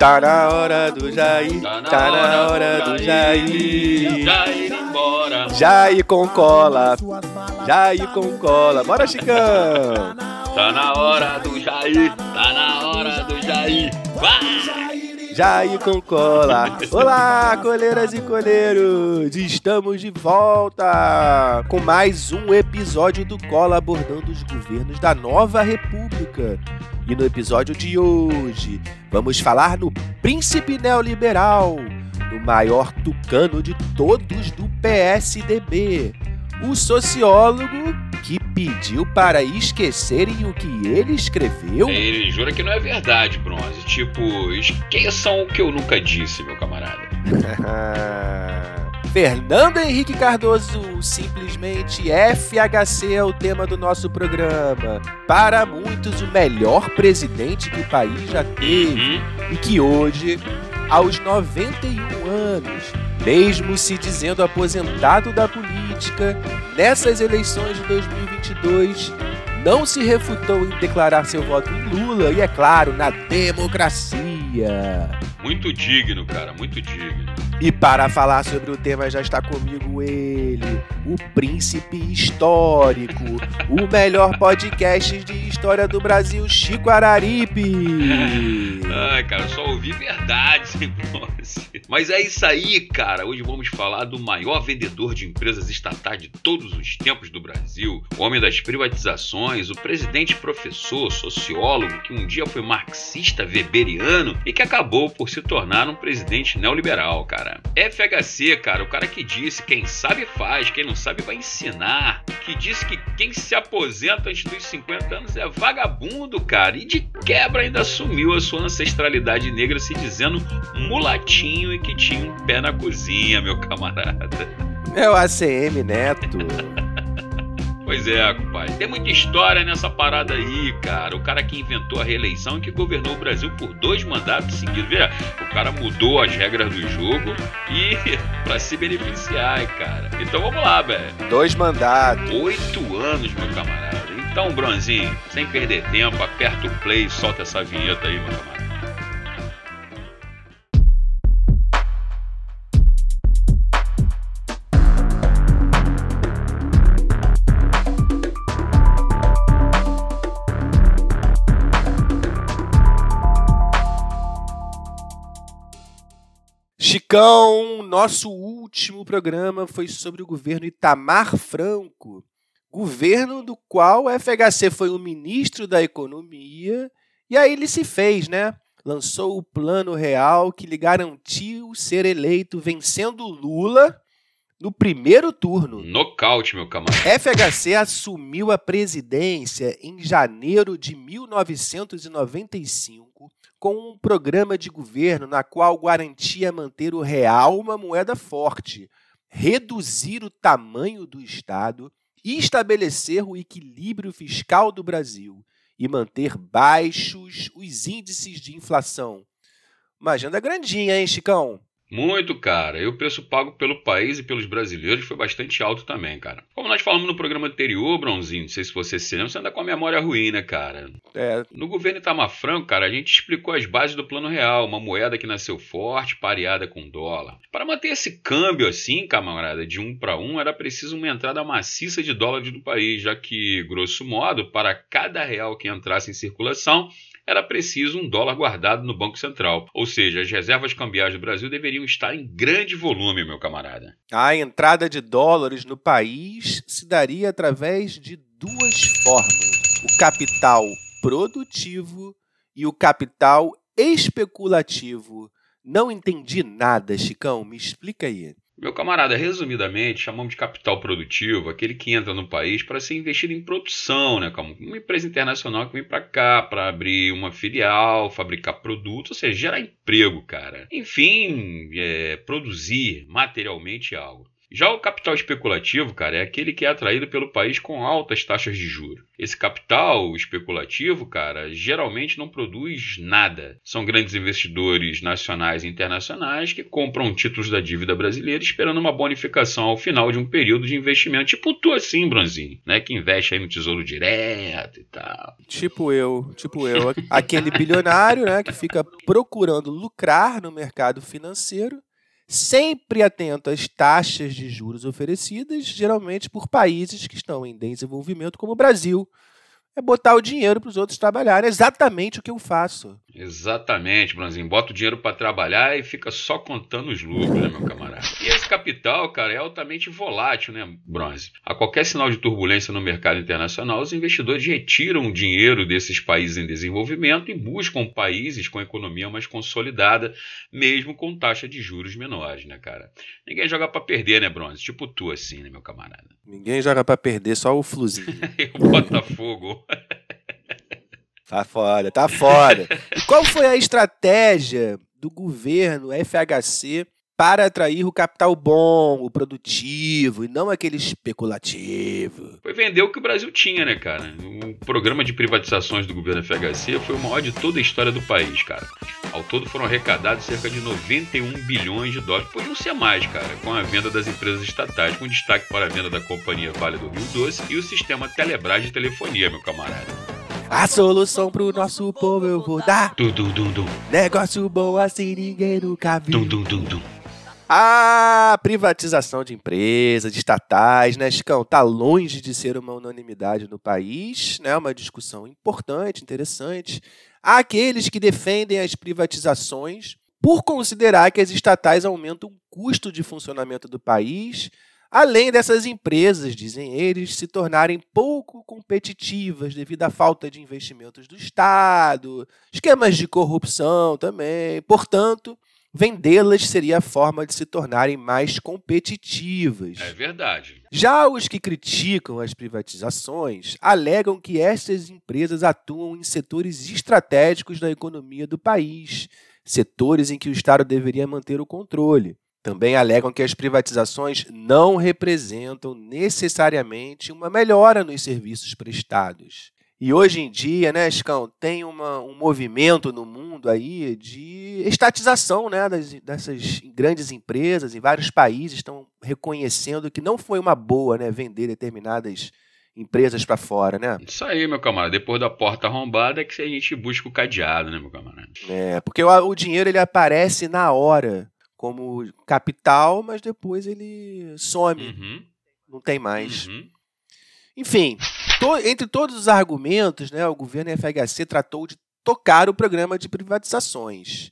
Tá na hora do Jair, tá na, tá na hora do Jair. Jair embora. Jair com cola, Jair com cola. Bora, Chicão. Tá na hora do Jair, tá na hora do Jair. Vai! Jair com cola. Olá, coleiras e coleiros! Estamos de volta com mais um episódio do Cola abordando os governos da nova república. E no episódio de hoje, vamos falar no príncipe neoliberal, no maior tucano de todos do PSDB, o sociólogo que pediu para esquecerem o que ele escreveu. Ele jura que não é verdade, Bronze. Tipo, esqueçam o que eu nunca disse, meu camarada. Fernando Henrique Cardoso, simplesmente FHC é o tema do nosso programa. Para muitos, o melhor presidente que o país já teve. Uhum. E que hoje, aos 91 anos, mesmo se dizendo aposentado da política, nessas eleições de 2022, não se refutou em declarar seu voto em Lula e, é claro, na democracia. Muito digno, cara, muito digno. E para falar sobre o tema já está comigo ele, o príncipe histórico, o melhor podcast de história do Brasil, Chico Araripe. Ai, cara, só ouvi verdades. Mas é isso aí, cara. Hoje vamos falar do maior vendedor de empresas estatais de todos os tempos do Brasil, o homem das privatizações, o presidente professor, sociólogo, que um dia foi marxista weberiano e que acabou por se tornar um presidente neoliberal, cara. FHC, cara, o cara que disse quem sabe faz, quem não sabe vai ensinar, que disse que quem se aposenta antes dos 50 anos é vagabundo, cara, e de quebra ainda assumiu a sua ancestralidade negra se dizendo mulatinho e que tinha um pé na cozinha, meu camarada. É o ACM Neto. Pois é, compadre. Tem muita história nessa parada aí, cara. O cara que inventou a reeleição e que governou o Brasil por dois mandatos seguidos. Veja, o cara mudou as regras do jogo e para se beneficiar, cara. Então vamos lá, velho. Dois mandatos. Oito anos, meu camarada. Então, Bronzinho, sem perder tempo, aperta o play e solta essa vinheta aí, meu camarada. Chicão, nosso último programa foi sobre o governo Itamar Franco, governo do qual o FHC foi o ministro da Economia, e aí ele se fez, né? Lançou o plano real que lhe garantiu ser eleito vencendo Lula no primeiro turno. Nocaute, meu camarada. FHC assumiu a presidência em janeiro de 1995 com um programa de governo na qual garantia manter o real uma moeda forte, reduzir o tamanho do Estado e estabelecer o equilíbrio fiscal do Brasil e manter baixos os índices de inflação. Uma agenda grandinha, hein, Chicão? Muito, cara. E o preço pago pelo país e pelos brasileiros foi bastante alto também, cara. Como nós falamos no programa anterior, Bronzinho, não sei se você se lembra, você anda com a memória ruim, né, cara? É. No governo Itamar Franco, cara, a gente explicou as bases do Plano Real, uma moeda que nasceu forte, pareada com dólar. Para manter esse câmbio assim, camarada, de um para um, era preciso uma entrada maciça de dólares do país, já que, grosso modo, para cada real que entrasse em circulação, era preciso um dólar guardado no Banco Central. Ou seja, as reservas cambiais do Brasil deveriam estar em grande volume, meu camarada. A entrada de dólares no país se daria através de duas formas: o capital produtivo e o capital especulativo. Não entendi nada, Chicão, me explica aí. Meu camarada, resumidamente, chamamos de capital produtivo aquele que entra no país para ser investido em produção, né? Como uma empresa internacional que vem para cá para abrir uma filial, fabricar produtos, ou seja, gerar emprego, cara. Enfim, é, produzir materialmente algo. Já o capital especulativo, cara, é aquele que é atraído pelo país com altas taxas de juros. Esse capital especulativo, cara, geralmente não produz nada. São grandes investidores nacionais e internacionais que compram títulos da dívida brasileira esperando uma bonificação ao final de um período de investimento. Tipo tu assim, Bronzinho, né? Que investe aí no tesouro direto e tal. Tipo eu, tipo eu. Aquele bilionário, né, que fica procurando lucrar no mercado financeiro sempre atento às taxas de juros oferecidas, geralmente por países que estão em desenvolvimento, como o Brasil, é botar o dinheiro para os outros trabalharem. É exatamente o que eu faço. Exatamente, Bronzinho. Bota o dinheiro para trabalhar e fica só contando os lucros, né, meu camarada? E esse capital, cara, é altamente volátil, né, Bronze? A qualquer sinal de turbulência no mercado internacional, os investidores retiram o dinheiro desses países em desenvolvimento e buscam países com economia mais consolidada, mesmo com taxa de juros menores, né, cara? Ninguém joga para perder, né, Bronze? Tipo tu, assim, né, meu camarada? Ninguém joga para perder, só o fluzinho. o Botafogo. Tá foda, tá foda. E qual foi a estratégia do governo FHC para atrair o capital bom, o produtivo, e não aquele especulativo? Foi vender o que o Brasil tinha, né, cara? O programa de privatizações do governo FHC foi o maior de toda a história do país, cara. Ao todo foram arrecadados cerca de 91 bilhões de dólares. Podiam ser mais, cara, com a venda das empresas estatais, com destaque para a venda da Companhia Vale do Rio Doce e o sistema Telebrás de telefonia, meu camarada. A solução pro nosso povo eu vou dar. Dum, dum, dum. Negócio bom assim ninguém nunca viu. A privatização de empresas, de estatais, né, Chicão, tá longe de ser uma unanimidade no país, né? Uma discussão importante, interessante. Há aqueles que defendem as privatizações por considerar que as estatais aumentam o custo de funcionamento do país Além dessas empresas, dizem eles, se tornarem pouco competitivas devido à falta de investimentos do Estado, esquemas de corrupção também. Portanto, vendê-las seria a forma de se tornarem mais competitivas. É verdade. Já os que criticam as privatizações alegam que essas empresas atuam em setores estratégicos da economia do país, setores em que o Estado deveria manter o controle. Também alegam que as privatizações não representam necessariamente uma melhora nos serviços prestados. E hoje em dia, né, Escão, tem uma, um movimento no mundo aí de estatização né, das, dessas grandes empresas, em vários países estão reconhecendo que não foi uma boa né, vender determinadas empresas para fora, né? Isso aí, meu camarada. Depois da porta arrombada é que a gente busca o cadeado, né, meu camarada? É, porque o, o dinheiro ele aparece na hora como capital, mas depois ele some. Uhum. Não tem mais. Uhum. Enfim, to, entre todos os argumentos, né, o governo FHC tratou de tocar o programa de privatizações.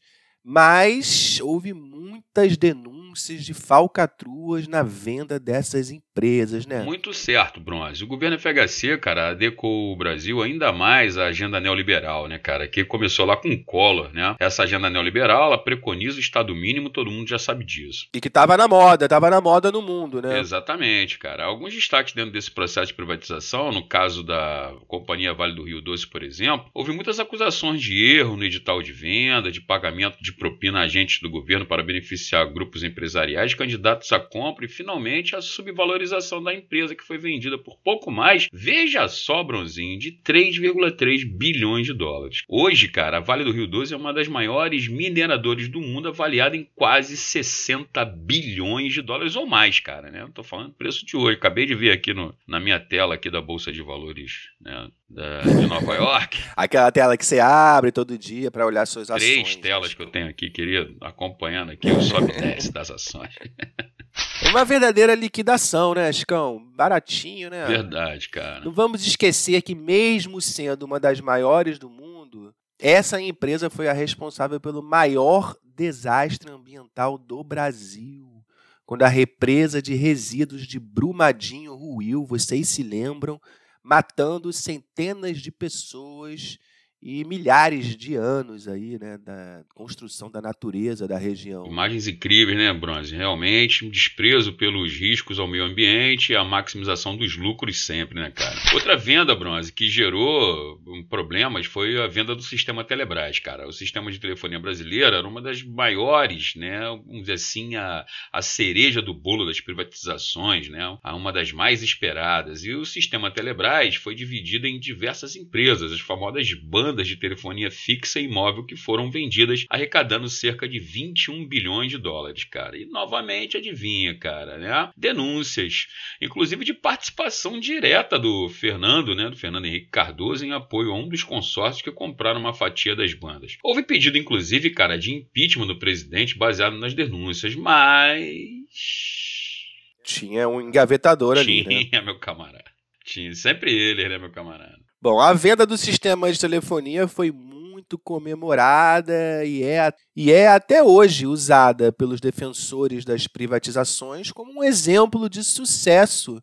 Mas houve muitas denúncias de falcatruas na venda dessas empresas, né? Muito certo, Bronze. O governo FHC, cara, adequou o Brasil ainda mais à agenda neoliberal, né, cara? Que começou lá com o Collor, né? Essa agenda neoliberal, ela preconiza o Estado mínimo, todo mundo já sabe disso. E que estava na moda, estava na moda no mundo, né? Exatamente, cara. Alguns destaques dentro desse processo de privatização, no caso da Companhia Vale do Rio Doce, por exemplo, houve muitas acusações de erro no edital de venda, de pagamento de propina a agentes do governo para beneficiar grupos empresariais candidatos à compra e, finalmente, a subvalorização da empresa que foi vendida por pouco mais, veja só, Bronzinho, de 3,3 bilhões de dólares. Hoje, cara, a Vale do Rio Doce é uma das maiores mineradores do mundo, avaliada em quase 60 bilhões de dólares ou mais, cara, né? Eu tô falando preço de hoje. Acabei de ver aqui no, na minha tela aqui da Bolsa de Valores né, da, de Nova York. Aquela tela que você abre todo dia para olhar suas Três ações. Três telas que eu tenho aqui, querido, acompanhando aqui o sobe e desce das ações. Uma verdadeira liquidação, né, Chicão? Baratinho, né? Verdade, cara. Não vamos esquecer que, mesmo sendo uma das maiores do mundo, essa empresa foi a responsável pelo maior desastre ambiental do Brasil. Quando a represa de resíduos de Brumadinho ruiu, vocês se lembram, matando centenas de pessoas e milhares de anos aí, né, da construção da natureza da região. Imagens incríveis, né, Bronze? Realmente, desprezo pelos riscos ao meio ambiente e a maximização dos lucros sempre, né, cara? Outra venda, Bronze, que gerou problemas foi a venda do sistema Telebrás, cara. O sistema de telefonia brasileiro era uma das maiores, né, vamos dizer assim, a, a cereja do bolo das privatizações, né, uma das mais esperadas. E o sistema Telebrás foi dividido em diversas empresas, as famosas bandas de telefonia fixa e móvel que foram vendidas, arrecadando cerca de 21 bilhões de dólares, cara. E novamente, adivinha, cara, né? Denúncias, inclusive de participação direta do Fernando, né? Do Fernando Henrique Cardoso em apoio a um dos consórcios que compraram uma fatia das bandas. Houve pedido, inclusive, cara, de impeachment do presidente baseado nas denúncias, mas. Tinha um engavetador ali. Né? Tinha, meu camarada. Tinha sempre ele, né, meu camarada? Bom, a venda do sistema de telefonia foi muito comemorada e é, e é até hoje usada pelos defensores das privatizações como um exemplo de sucesso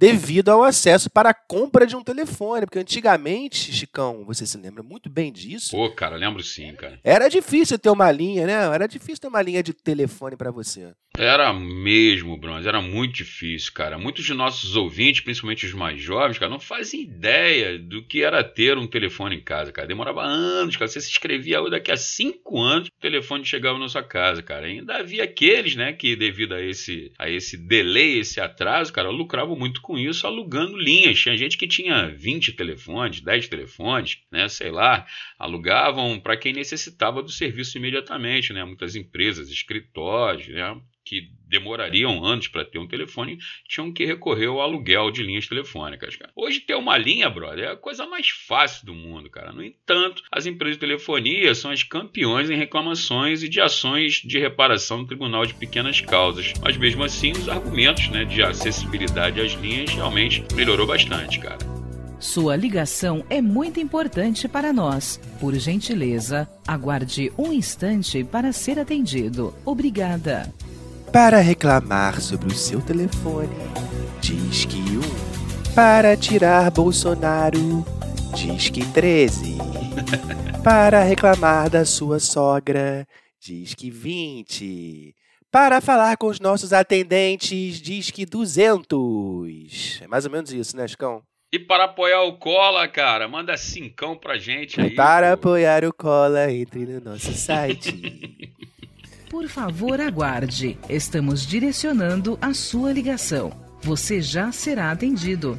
devido ao acesso para a compra de um telefone. Porque antigamente, Chicão, você se lembra muito bem disso? Pô, cara, lembro sim, cara. Era difícil ter uma linha, né? Era difícil ter uma linha de telefone para você. Era mesmo, Bronze, era muito difícil, cara. Muitos de nossos ouvintes, principalmente os mais jovens, cara, não fazem ideia do que era ter um telefone em casa, cara. Demorava anos, cara. Você se inscrevia daqui a cinco anos, o telefone chegava na sua casa, cara. E ainda havia aqueles, né, que devido a esse, a esse delay, esse atraso, cara, lucravam muito com isso alugando linhas. Tinha gente que tinha 20 telefones, 10 telefones, né, sei lá, alugavam para quem necessitava do serviço imediatamente, né? Muitas empresas, escritórios, né? Que demorariam anos para ter um telefone, tinham que recorrer ao aluguel de linhas telefônicas. Cara. Hoje ter uma linha, brother, é a coisa mais fácil do mundo, cara. No entanto, as empresas de telefonia são as campeões em reclamações e de ações de reparação no Tribunal de Pequenas Causas. Mas mesmo assim, os argumentos né, de acessibilidade às linhas realmente melhorou bastante, cara. Sua ligação é muito importante para nós. Por gentileza, aguarde um instante para ser atendido. Obrigada. Para reclamar sobre o seu telefone, diz que 1. Um. Para tirar Bolsonaro, diz que 13. Para reclamar da sua sogra, diz que 20. Para falar com os nossos atendentes, diz que 200. É mais ou menos isso, né, Chicão? E para apoiar o Cola, cara, manda cincão pra gente aí. Para pô. apoiar o Cola, entre no nosso site. Por favor, aguarde. Estamos direcionando a sua ligação. Você já será atendido.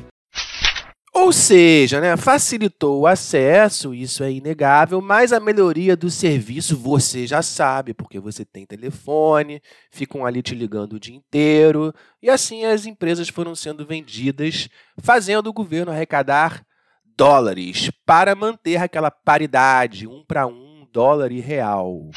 Ou seja, né, facilitou o acesso, isso é inegável, mas a melhoria do serviço você já sabe, porque você tem telefone, ficam ali te ligando o dia inteiro, e assim as empresas foram sendo vendidas, fazendo o governo arrecadar dólares para manter aquela paridade, um para um, dólar e real.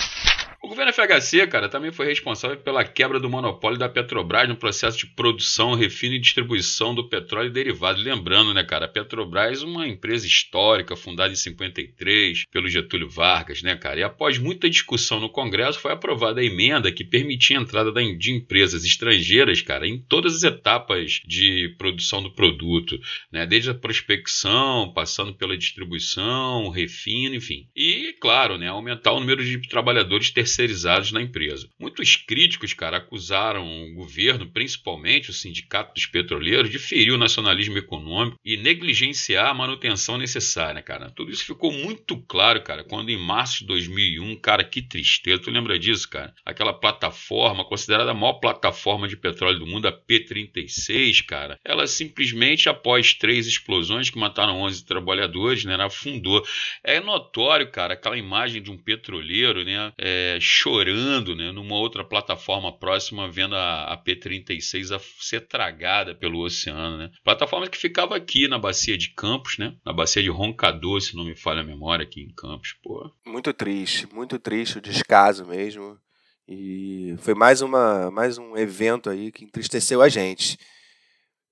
O governo FHC, cara, também foi responsável pela quebra do monopólio da Petrobras no processo de produção, refino e distribuição do petróleo e derivados. Lembrando, né, cara, a Petrobras é uma empresa histórica, fundada em 53 pelo Getúlio Vargas, né, cara? E após muita discussão no Congresso, foi aprovada a emenda que permitia a entrada de empresas estrangeiras, cara, em todas as etapas de produção do produto, né? Desde a prospecção, passando pela distribuição, refino, enfim. E, claro, né, aumentar o número de trabalhadores terceiros terceirizados na empresa. Muitos críticos, cara, acusaram o governo, principalmente o Sindicato dos Petroleiros, de ferir o nacionalismo econômico e negligenciar a manutenção necessária, cara. Tudo isso ficou muito claro, cara, quando em março de 2001, cara, que tristeza, tu lembra disso, cara? Aquela plataforma, considerada a maior plataforma de petróleo do mundo, a P36, cara, ela simplesmente, após três explosões que mataram 11 trabalhadores, né, afundou. É notório, cara, aquela imagem de um petroleiro, né, é, chorando né, numa outra plataforma próxima, vendo a, a P-36 a ser tragada pelo oceano. Né? Plataforma que ficava aqui na bacia de Campos, né? na bacia de Roncador, se não me falha a memória, aqui em Campos. Pô. Muito triste, muito triste o descaso mesmo. E foi mais, uma, mais um evento aí que entristeceu a gente.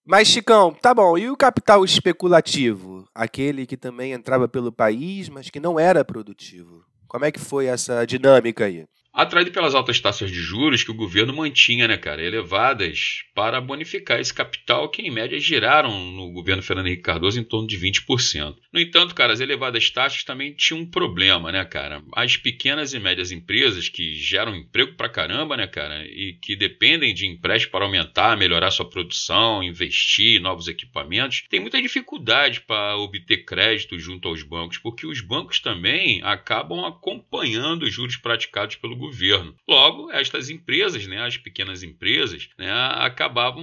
Mas, Chicão, tá bom. E o capital especulativo? Aquele que também entrava pelo país, mas que não era produtivo. Como é que foi essa dinâmica aí? Atraído pelas altas taxas de juros que o governo mantinha, né, cara, elevadas para bonificar esse capital que, em média, giraram no governo Fernando Henrique Cardoso em torno de 20%. No entanto, cara, as elevadas taxas também tinham um problema, né, cara? As pequenas e médias empresas que geram emprego pra caramba, né, cara, e que dependem de empréstimo para aumentar, melhorar sua produção, investir em novos equipamentos, têm muita dificuldade para obter crédito junto aos bancos, porque os bancos também acabam acompanhando os juros praticados pelo governo. Logo, estas empresas, né, as pequenas empresas, né, acabavam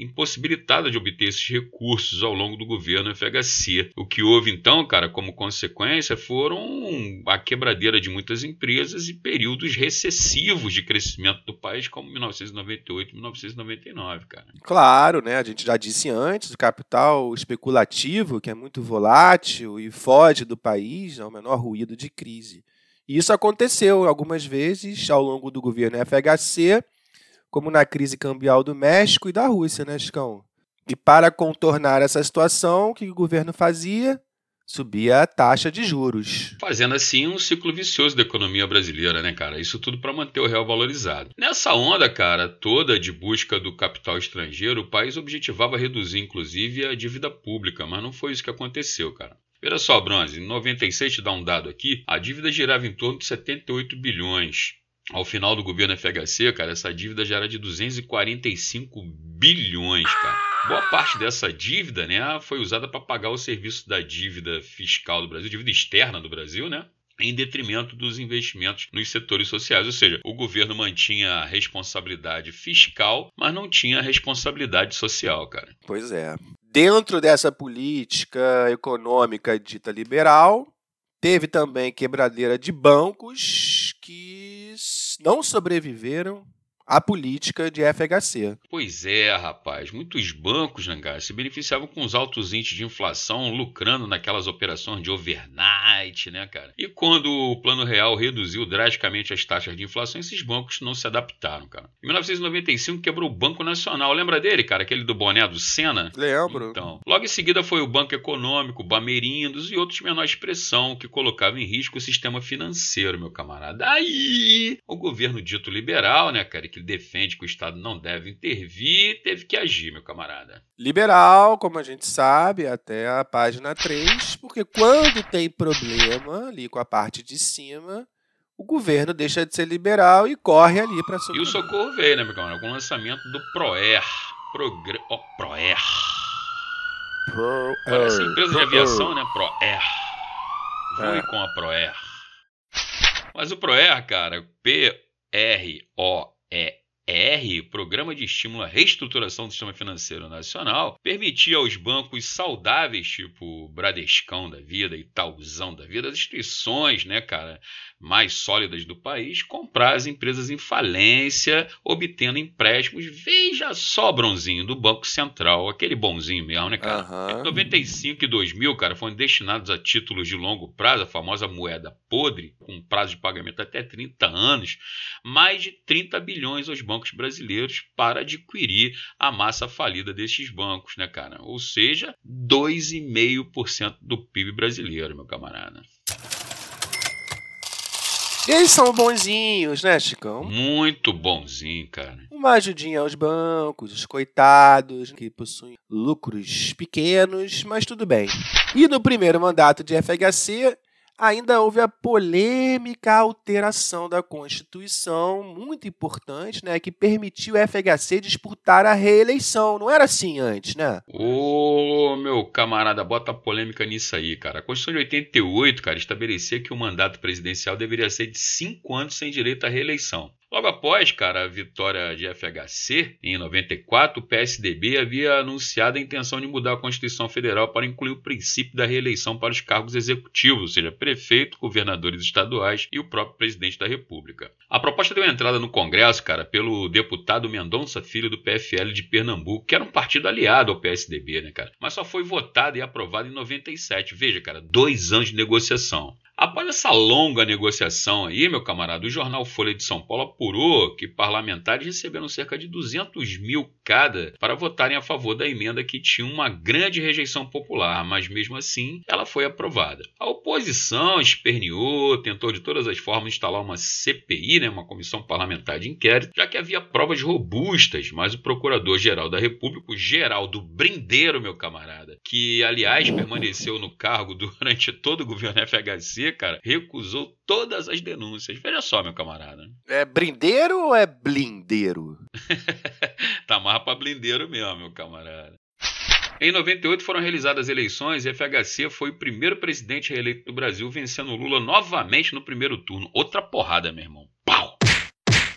impossibilitadas de obter esses recursos ao longo do governo FHC. O que houve então, cara, como consequência, foram a quebradeira de muitas empresas e períodos recessivos de crescimento do país, como 1998 e 1999, cara. Claro, né? A gente já disse antes, o capital especulativo, que é muito volátil e foge do país ao menor ruído de crise. E isso aconteceu algumas vezes ao longo do governo FHC, como na crise cambial do México e da Rússia, né, Chicão? E para contornar essa situação, o que o governo fazia? Subia a taxa de juros. Fazendo assim um ciclo vicioso da economia brasileira, né, cara? Isso tudo para manter o real valorizado. Nessa onda, cara, toda de busca do capital estrangeiro, o país objetivava reduzir, inclusive, a dívida pública, mas não foi isso que aconteceu, cara. Olha só, Bronze, em 96, te dá um dado aqui, a dívida girava em torno de 78 bilhões. Ao final do governo FHC, cara, essa dívida já era de 245 bilhões, cara. Boa parte dessa dívida, né, foi usada para pagar o serviço da dívida fiscal do Brasil, dívida externa do Brasil, né? em detrimento dos investimentos nos setores sociais. Ou seja, o governo mantinha a responsabilidade fiscal, mas não tinha a responsabilidade social, cara. Pois é. Dentro dessa política econômica dita liberal, teve também quebradeira de bancos que não sobreviveram a política de FHC. Pois é, rapaz. Muitos bancos, Nangar, né, se beneficiavam com os altos índices de inflação, lucrando naquelas operações de overnight, né, cara? E quando o Plano Real reduziu drasticamente as taxas de inflação, esses bancos não se adaptaram, cara. Em 1995 quebrou o Banco Nacional. Lembra dele, cara? Aquele do boné do Senna? Lembro. Então, logo em seguida foi o Banco Econômico, Bamerindos e outros de menor expressão que colocavam em risco o sistema financeiro, meu camarada. Aí, o governo dito liberal, né, cara, que defende que o Estado não deve intervir, teve que agir, meu camarada. Liberal, como a gente sabe, até a página 3, porque quando tem problema ali com a parte de cima, o governo deixa de ser liberal e corre ali para socorrer. E o socorro veio, né, meu camarada, com o lançamento do PROER. Progr... Oh, PROER. Pro Parece empresa de aviação, né? PROER. Voe é. com a PROER. Mas o PROER, cara, P-R-O é R, Programa de Estímulo à Reestruturação do Sistema Financeiro Nacional, permitia aos bancos saudáveis, tipo Bradescão da vida, Itaúzão da vida, as instituições, né, cara, mais sólidas do país, comprar as empresas em falência, obtendo empréstimos. Veja só, Bronzinho, do Banco Central, aquele bonzinho mesmo, né, cara? Uhum. Em 95 e 2000, cara, foram destinados a títulos de longo prazo, a famosa moeda podre, com prazo de pagamento até 30 anos, mais de 30 bilhões aos bancos brasileiros para adquirir a massa falida desses bancos, né, cara? Ou seja, 2,5% do PIB brasileiro, meu camarada. Eles são bonzinhos, né, Chicão? Muito bonzinho, cara. Uma ajudinha aos bancos, os coitados, que possuem lucros pequenos, mas tudo bem. E no primeiro mandato de FHC, ainda houve a polêmica alteração da Constituição, muito importante, né, que permitiu o FHC disputar a reeleição. Não era assim antes, né? Ô, meu camarada, bota polêmica nisso aí, cara. A Constituição de 88, cara, estabelecia que o mandato presidencial deveria ser de cinco anos sem direito à reeleição. Logo após, cara, a vitória de FHC, em 94, o PSDB havia anunciado a intenção de mudar a Constituição Federal para incluir o princípio da reeleição para os cargos executivos, ou seja, prefeito, governadores estaduais e o próprio presidente da República. A proposta deu entrada no Congresso, cara, pelo deputado Mendonça Filho do PFL de Pernambuco, que era um partido aliado ao PSDB, né, cara? Mas só foi votada e aprovada em 97. Veja, cara, dois anos de negociação. Após essa longa negociação aí, meu camarada, o jornal Folha de São Paulo apurou que parlamentares receberam cerca de 200 mil cada para votarem a favor da emenda que tinha uma grande rejeição popular, mas mesmo assim ela foi aprovada. A oposição esperneou, tentou de todas as formas instalar uma CPI, né, uma comissão parlamentar de inquérito, já que havia provas robustas, mas o procurador-geral da República, o Geraldo Brindeiro, meu camarada, que aliás permaneceu no cargo durante todo o governo FHC, cara, recusou todas as denúncias. Veja só, meu camarada. É brindeiro ou é blindeiro? tá mais pra blindeiro mesmo, meu camarada. Em 98 foram realizadas eleições e FHC foi o primeiro presidente reeleito do Brasil, vencendo Lula novamente no primeiro turno. Outra porrada, meu irmão. Pau!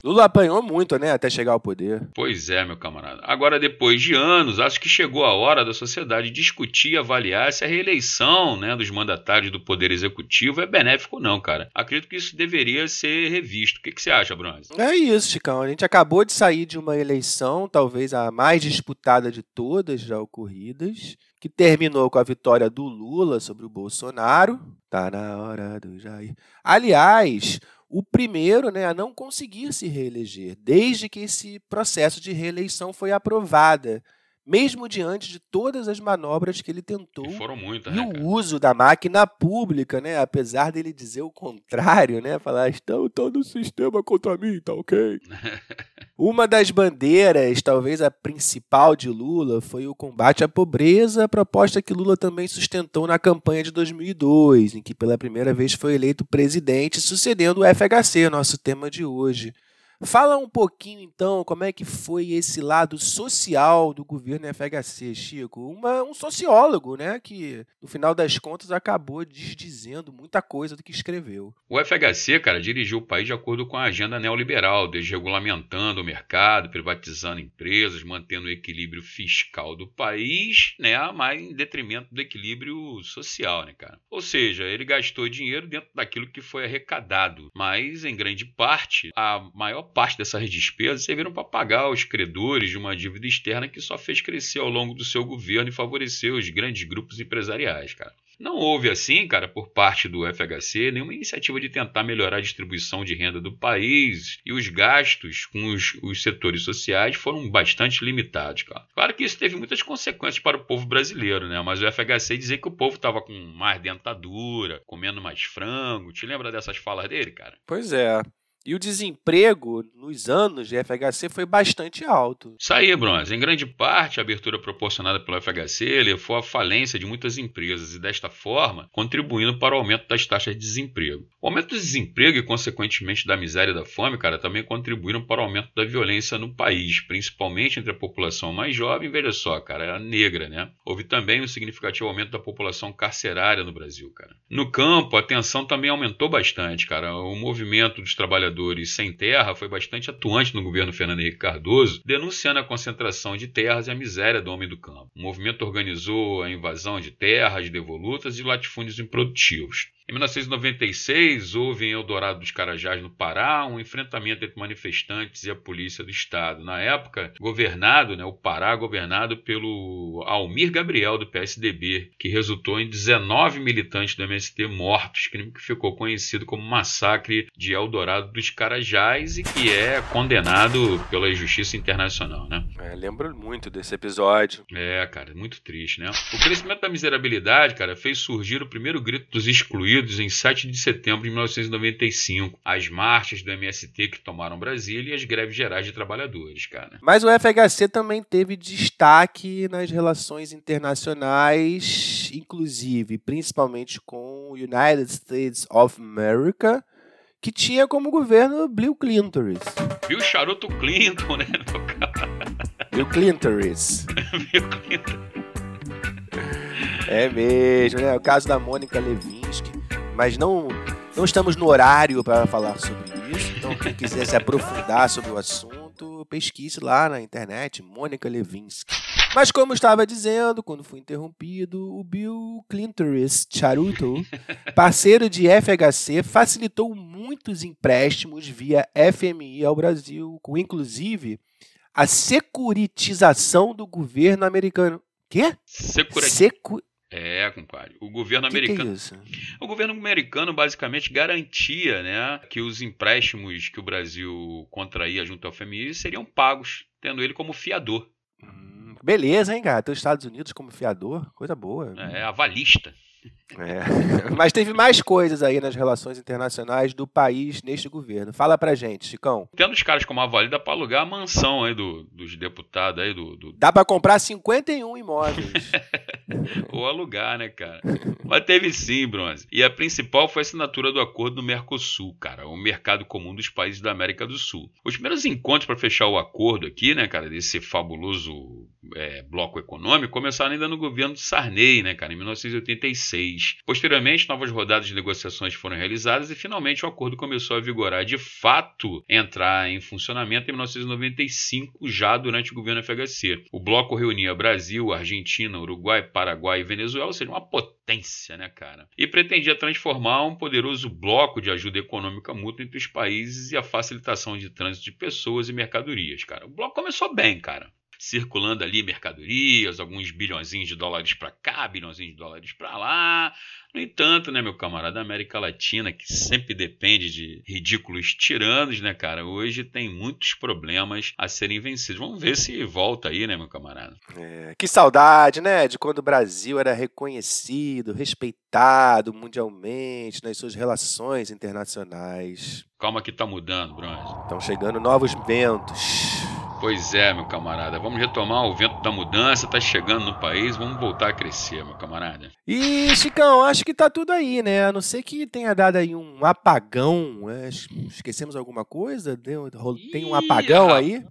Lula apanhou muito, né, até chegar ao poder. Pois é, meu camarada. Agora, depois de anos, acho que chegou a hora da sociedade discutir e avaliar se a reeleição né, dos mandatários do Poder Executivo é benéfico ou não, cara. Acredito que isso deveria ser revisto. O que, que você acha, Bronze? É isso, Chicão. A gente acabou de sair de uma eleição, talvez a mais disputada de todas já ocorridas que terminou com a vitória do Lula sobre o Bolsonaro. Tá na hora do Jair. Aliás, o primeiro né, a não conseguir se reeleger, desde que esse processo de reeleição foi aprovada mesmo diante de todas as manobras que ele tentou. E foram muitas, e né, o uso da máquina pública, né? Apesar dele dizer o contrário, né? Falar, estão todo o sistema contra mim, tá ok? Uma das bandeiras, talvez a principal de Lula, foi o combate à pobreza, proposta que Lula também sustentou na campanha de 2002, em que pela primeira vez foi eleito presidente, sucedendo o FHC, nosso tema de hoje. Fala um pouquinho então como é que foi esse lado social do governo FHC, Chico. Uma, um sociólogo, né, que no final das contas acabou desdizendo muita coisa do que escreveu. O FHC, cara, dirigiu o país de acordo com a agenda neoliberal, desregulamentando o mercado, privatizando empresas, mantendo o equilíbrio fiscal do país, né, mas em detrimento do equilíbrio social, né, cara. Ou seja, ele gastou dinheiro dentro daquilo que foi arrecadado, mas em grande parte a maior parte dessas despesas serviram para pagar os credores de uma dívida externa que só fez crescer ao longo do seu governo e favorecer os grandes grupos empresariais, cara. Não houve, assim, cara, por parte do FHC, nenhuma iniciativa de tentar melhorar a distribuição de renda do país e os gastos com os, os, setores sociais foram bastante limitados, cara. Claro que isso teve muitas consequências para o povo brasileiro, né? Mas o FHC dizia que o povo estava com mais dentadura, comendo mais frango. Te lembra dessas falas dele, cara? Pois é. E o desemprego nos anos de FHC foi bastante alto. Isso aí, Bronze. Em grande parte, a abertura proporcionada pelo FHC levou à falência de muitas empresas e, desta forma, contribuindo para o aumento das taxas de desemprego. O aumento do desemprego e, consequentemente, da miséria e da fome, cara, também contribuíram para o aumento da violência no país, principalmente entre a população mais jovem, veja só, cara, a negra, né? Houve também um significativo aumento da população carcerária no Brasil, cara. No campo, a tensão também aumentou bastante, cara. O movimento dos trabalhadores trabalhadores sem terra foi bastante atuante no governo Fernando Henrique Cardoso, denunciando a concentração de terras e a miséria do homem do campo. O movimento organizou a invasão de terras devolutas e latifúndios improdutivos. Em 1996, houve em Eldorado dos Carajás, no Pará, um enfrentamento entre manifestantes e a polícia do estado. Na época, governado, né, o Pará governado pelo Almir Gabriel, do PSDB, que resultou em 19 militantes do MST mortos, crime que ficou conhecido como Massacre de Eldorado dos Carajás e que é condenado pela Justiça Internacional. Né? É, lembro muito desse episódio. É, cara, muito triste, né? O crescimento da miserabilidade, cara, fez surgir o primeiro grito dos excluídos em 7 de setembro de 1995, as marchas do MST que tomaram Brasília e as greves gerais de trabalhadores, cara. Mas o FHC também teve destaque nas relações internacionais, inclusive, principalmente com o United States of America, que tinha como governo Bill Clinton. Bill Charuto Clinton, né, meu cara? Bill Clinton. Bill Clinton. É mesmo, né? O caso da Mônica Levinsky. Mas não, não estamos no horário para falar sobre isso. Então, quem quiser se aprofundar sobre o assunto, pesquise lá na internet, Mônica Levinsky. Mas como estava dizendo, quando fui interrompido, o Bill Clinton Charuto, parceiro de FHC, facilitou muitos empréstimos via FMI ao Brasil, com inclusive a securitização do governo americano. Quê? Securitização. Secu É, compadre. O governo Que que é americano. o governo americano basicamente garantia, né, que os empréstimos que o Brasil contraía junto ao FMI seriam pagos, tendo ele como fiador, Hum, Beleza, hein, cara? Tem os Estados Unidos como fiador, coisa boa. é avalista. É. Mas teve mais coisas aí nas relações internacionais do país neste governo. Fala pra gente, Chicão. Tendo os caras como avalista para alugar a mansão aí do- dos deputados aí do, do Dá pra comprar 51 imóveis. ou alugar, né, cara? Mas teve sim, Bronze. E a principal foi a assinatura do acordo do Mercosul, cara, o mercado comum dos países da América do Sul. Os primeiros encontros para fechar o acordo aqui, né, cara, desse fabuloso é, bloco econômico, começaram ainda no governo de Sarney, né, cara, em 1986. Posteriormente, novas rodadas de negociações foram realizadas e finalmente o acordo começou a vigorar de fato, entrar em funcionamento em 1995, já durante o governo FHC. O bloco reunia Brasil, Argentina, Uruguai, Paraguai e Venezuela, seja, uma potência, né, cara? E pretendia transformar um poderoso bloco de ajuda econômica mútua entre os países e a facilitação de trânsito de pessoas e mercadorias, cara. O bloco começou bem, cara circulando ali mercadorias, alguns bilhõezinhos de dólares para cá, bilhõezinhos de dólares para lá. No entanto, né, meu camarada, a América Latina, que sempre depende de ridículos tiranos, né, cara, hoje tem muitos problemas a serem vencidos. Vamos ver se volta aí, né, meu camarada. É, que saudade, né? De quando o Brasil era reconhecido, respeitado mundialmente nas suas relações internacionais. Calma que tá mudando, Bronze. Estão chegando novos ventos. Pois é, meu camarada. Vamos retomar o vento da mudança, tá chegando no país, vamos voltar a crescer, meu camarada. E, Chicão, acho que tá tudo aí, né? A não ser que tenha dado aí um apagão. né? Esquecemos alguma coisa? Deu- Tem um apagão aí?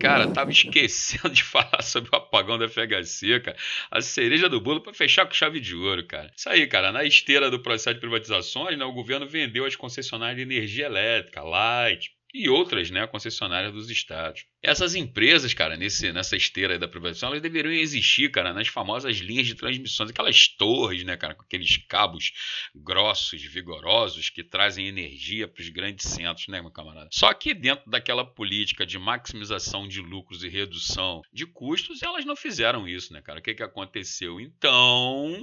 Cara, tava esquecendo de falar sobre o apagão da FHC, cara. A cereja do bolo para fechar com chave de ouro, cara. Isso aí, cara. Na esteira do processo de privatizações, né, o governo vendeu as concessionárias de energia elétrica, Light e outras, né, concessionárias dos estados. Essas empresas, cara, nesse, nessa esteira da privatização, elas deveriam existir, cara, nas famosas linhas de transmissões, aquelas torres, né, cara, com aqueles cabos grossos, vigorosos, que trazem energia para os grandes centros, né, meu camarada? Só que dentro daquela política de maximização de lucros e redução de custos, elas não fizeram isso, né, cara? O que, que aconteceu? Então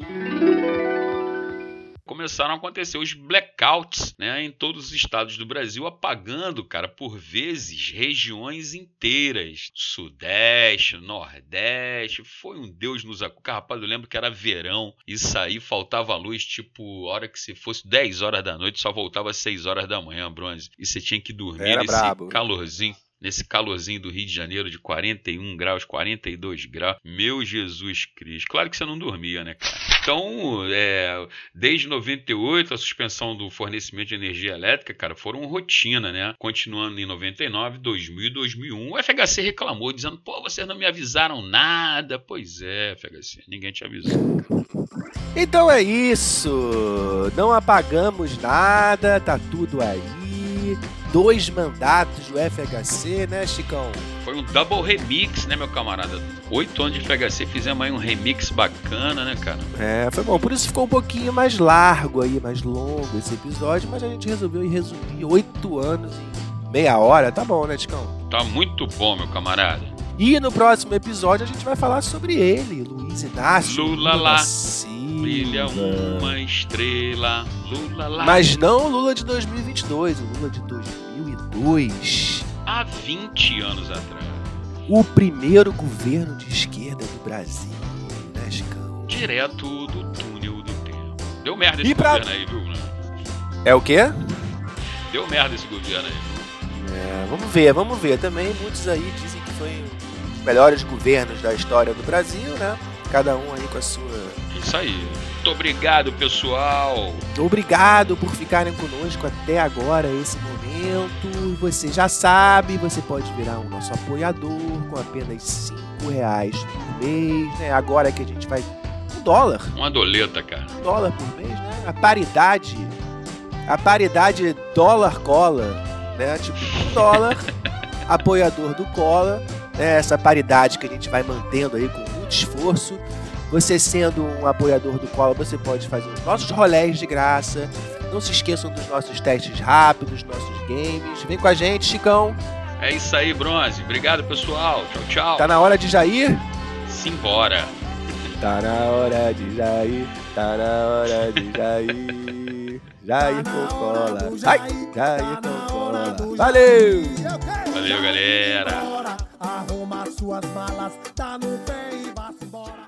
começaram a acontecer os blackouts né, em todos os estados do Brasil, apagando, cara, por vezes regiões inteiras. Sudeste, Nordeste, foi um Deus nos acuda. Rapaz, eu lembro que era verão, isso aí faltava luz, tipo, hora que se fosse 10 horas da noite, só voltava às 6 horas da manhã, bronze. E você tinha que dormir Era nesse brabo. calorzinho. Nesse calorzinho do Rio de Janeiro de 41 graus, 42 graus. Meu Jesus Cristo. Claro que você não dormia, né, cara? Então, é, desde 98, a suspensão do fornecimento de energia elétrica, cara, foram rotina, né? Continuando em 99, 2000 e 2001. O FHC reclamou, dizendo, pô, vocês não me avisaram nada. Pois é, FHC, ninguém te avisou. Então é isso. Não apagamos nada, tá tudo aí. Dois mandatos do FHC, né, Chicão? Foi um double remix, né, meu camarada? Oito anos de FHC, fizemos aí um remix bacana, né, cara? É, foi bom. Por isso ficou um pouquinho mais largo aí, mais longo esse episódio, mas a gente resolveu ir resumir oito anos em meia hora. Tá bom, né, Chicão? Tá muito bom, meu camarada. E no próximo episódio a gente vai falar sobre ele, Luiz Inácio Lula lá. Brilha uma estrela, Lula lá. Mas não o Lula de 2022, o Lula de 2002. Há 20 anos atrás. O primeiro governo de esquerda do Brasil, né, Chicão? Direto do túnel do tempo. Deu merda esse E pra- governo aí, viu? né? É o quê? Deu merda esse governo aí. É, vamos ver, vamos ver. Também muitos aí dizem que foi melhores governos da história do Brasil, né? Cada um aí com a sua. Isso aí. Muito obrigado, pessoal. Obrigado por ficarem conosco até agora, esse momento. E você já sabe, você pode virar um nosso apoiador com apenas 5 reais por mês, né? Agora que a gente vai. Um dólar. Uma doleta, cara. um dólar por mês, né? A paridade, a paridade dólar-cola, né? Tipo, um dólar, apoiador do cola, né? Essa paridade que a gente vai mantendo aí com muito esforço. Você sendo um apoiador do cola, você pode fazer os nossos rolés de graça. Não se esqueçam dos nossos testes rápidos, nossos games. Vem com a gente, Chicão. É isso aí, Bronze. Obrigado, pessoal. Tchau, tchau. Tá na hora de já ir? Simbora. Tá na hora de Jair, tá na hora de Jair. Jair com cola. Ai, Jair com cola. Valeu! Valeu, galera suas malas, tá no pé e vá-se embora.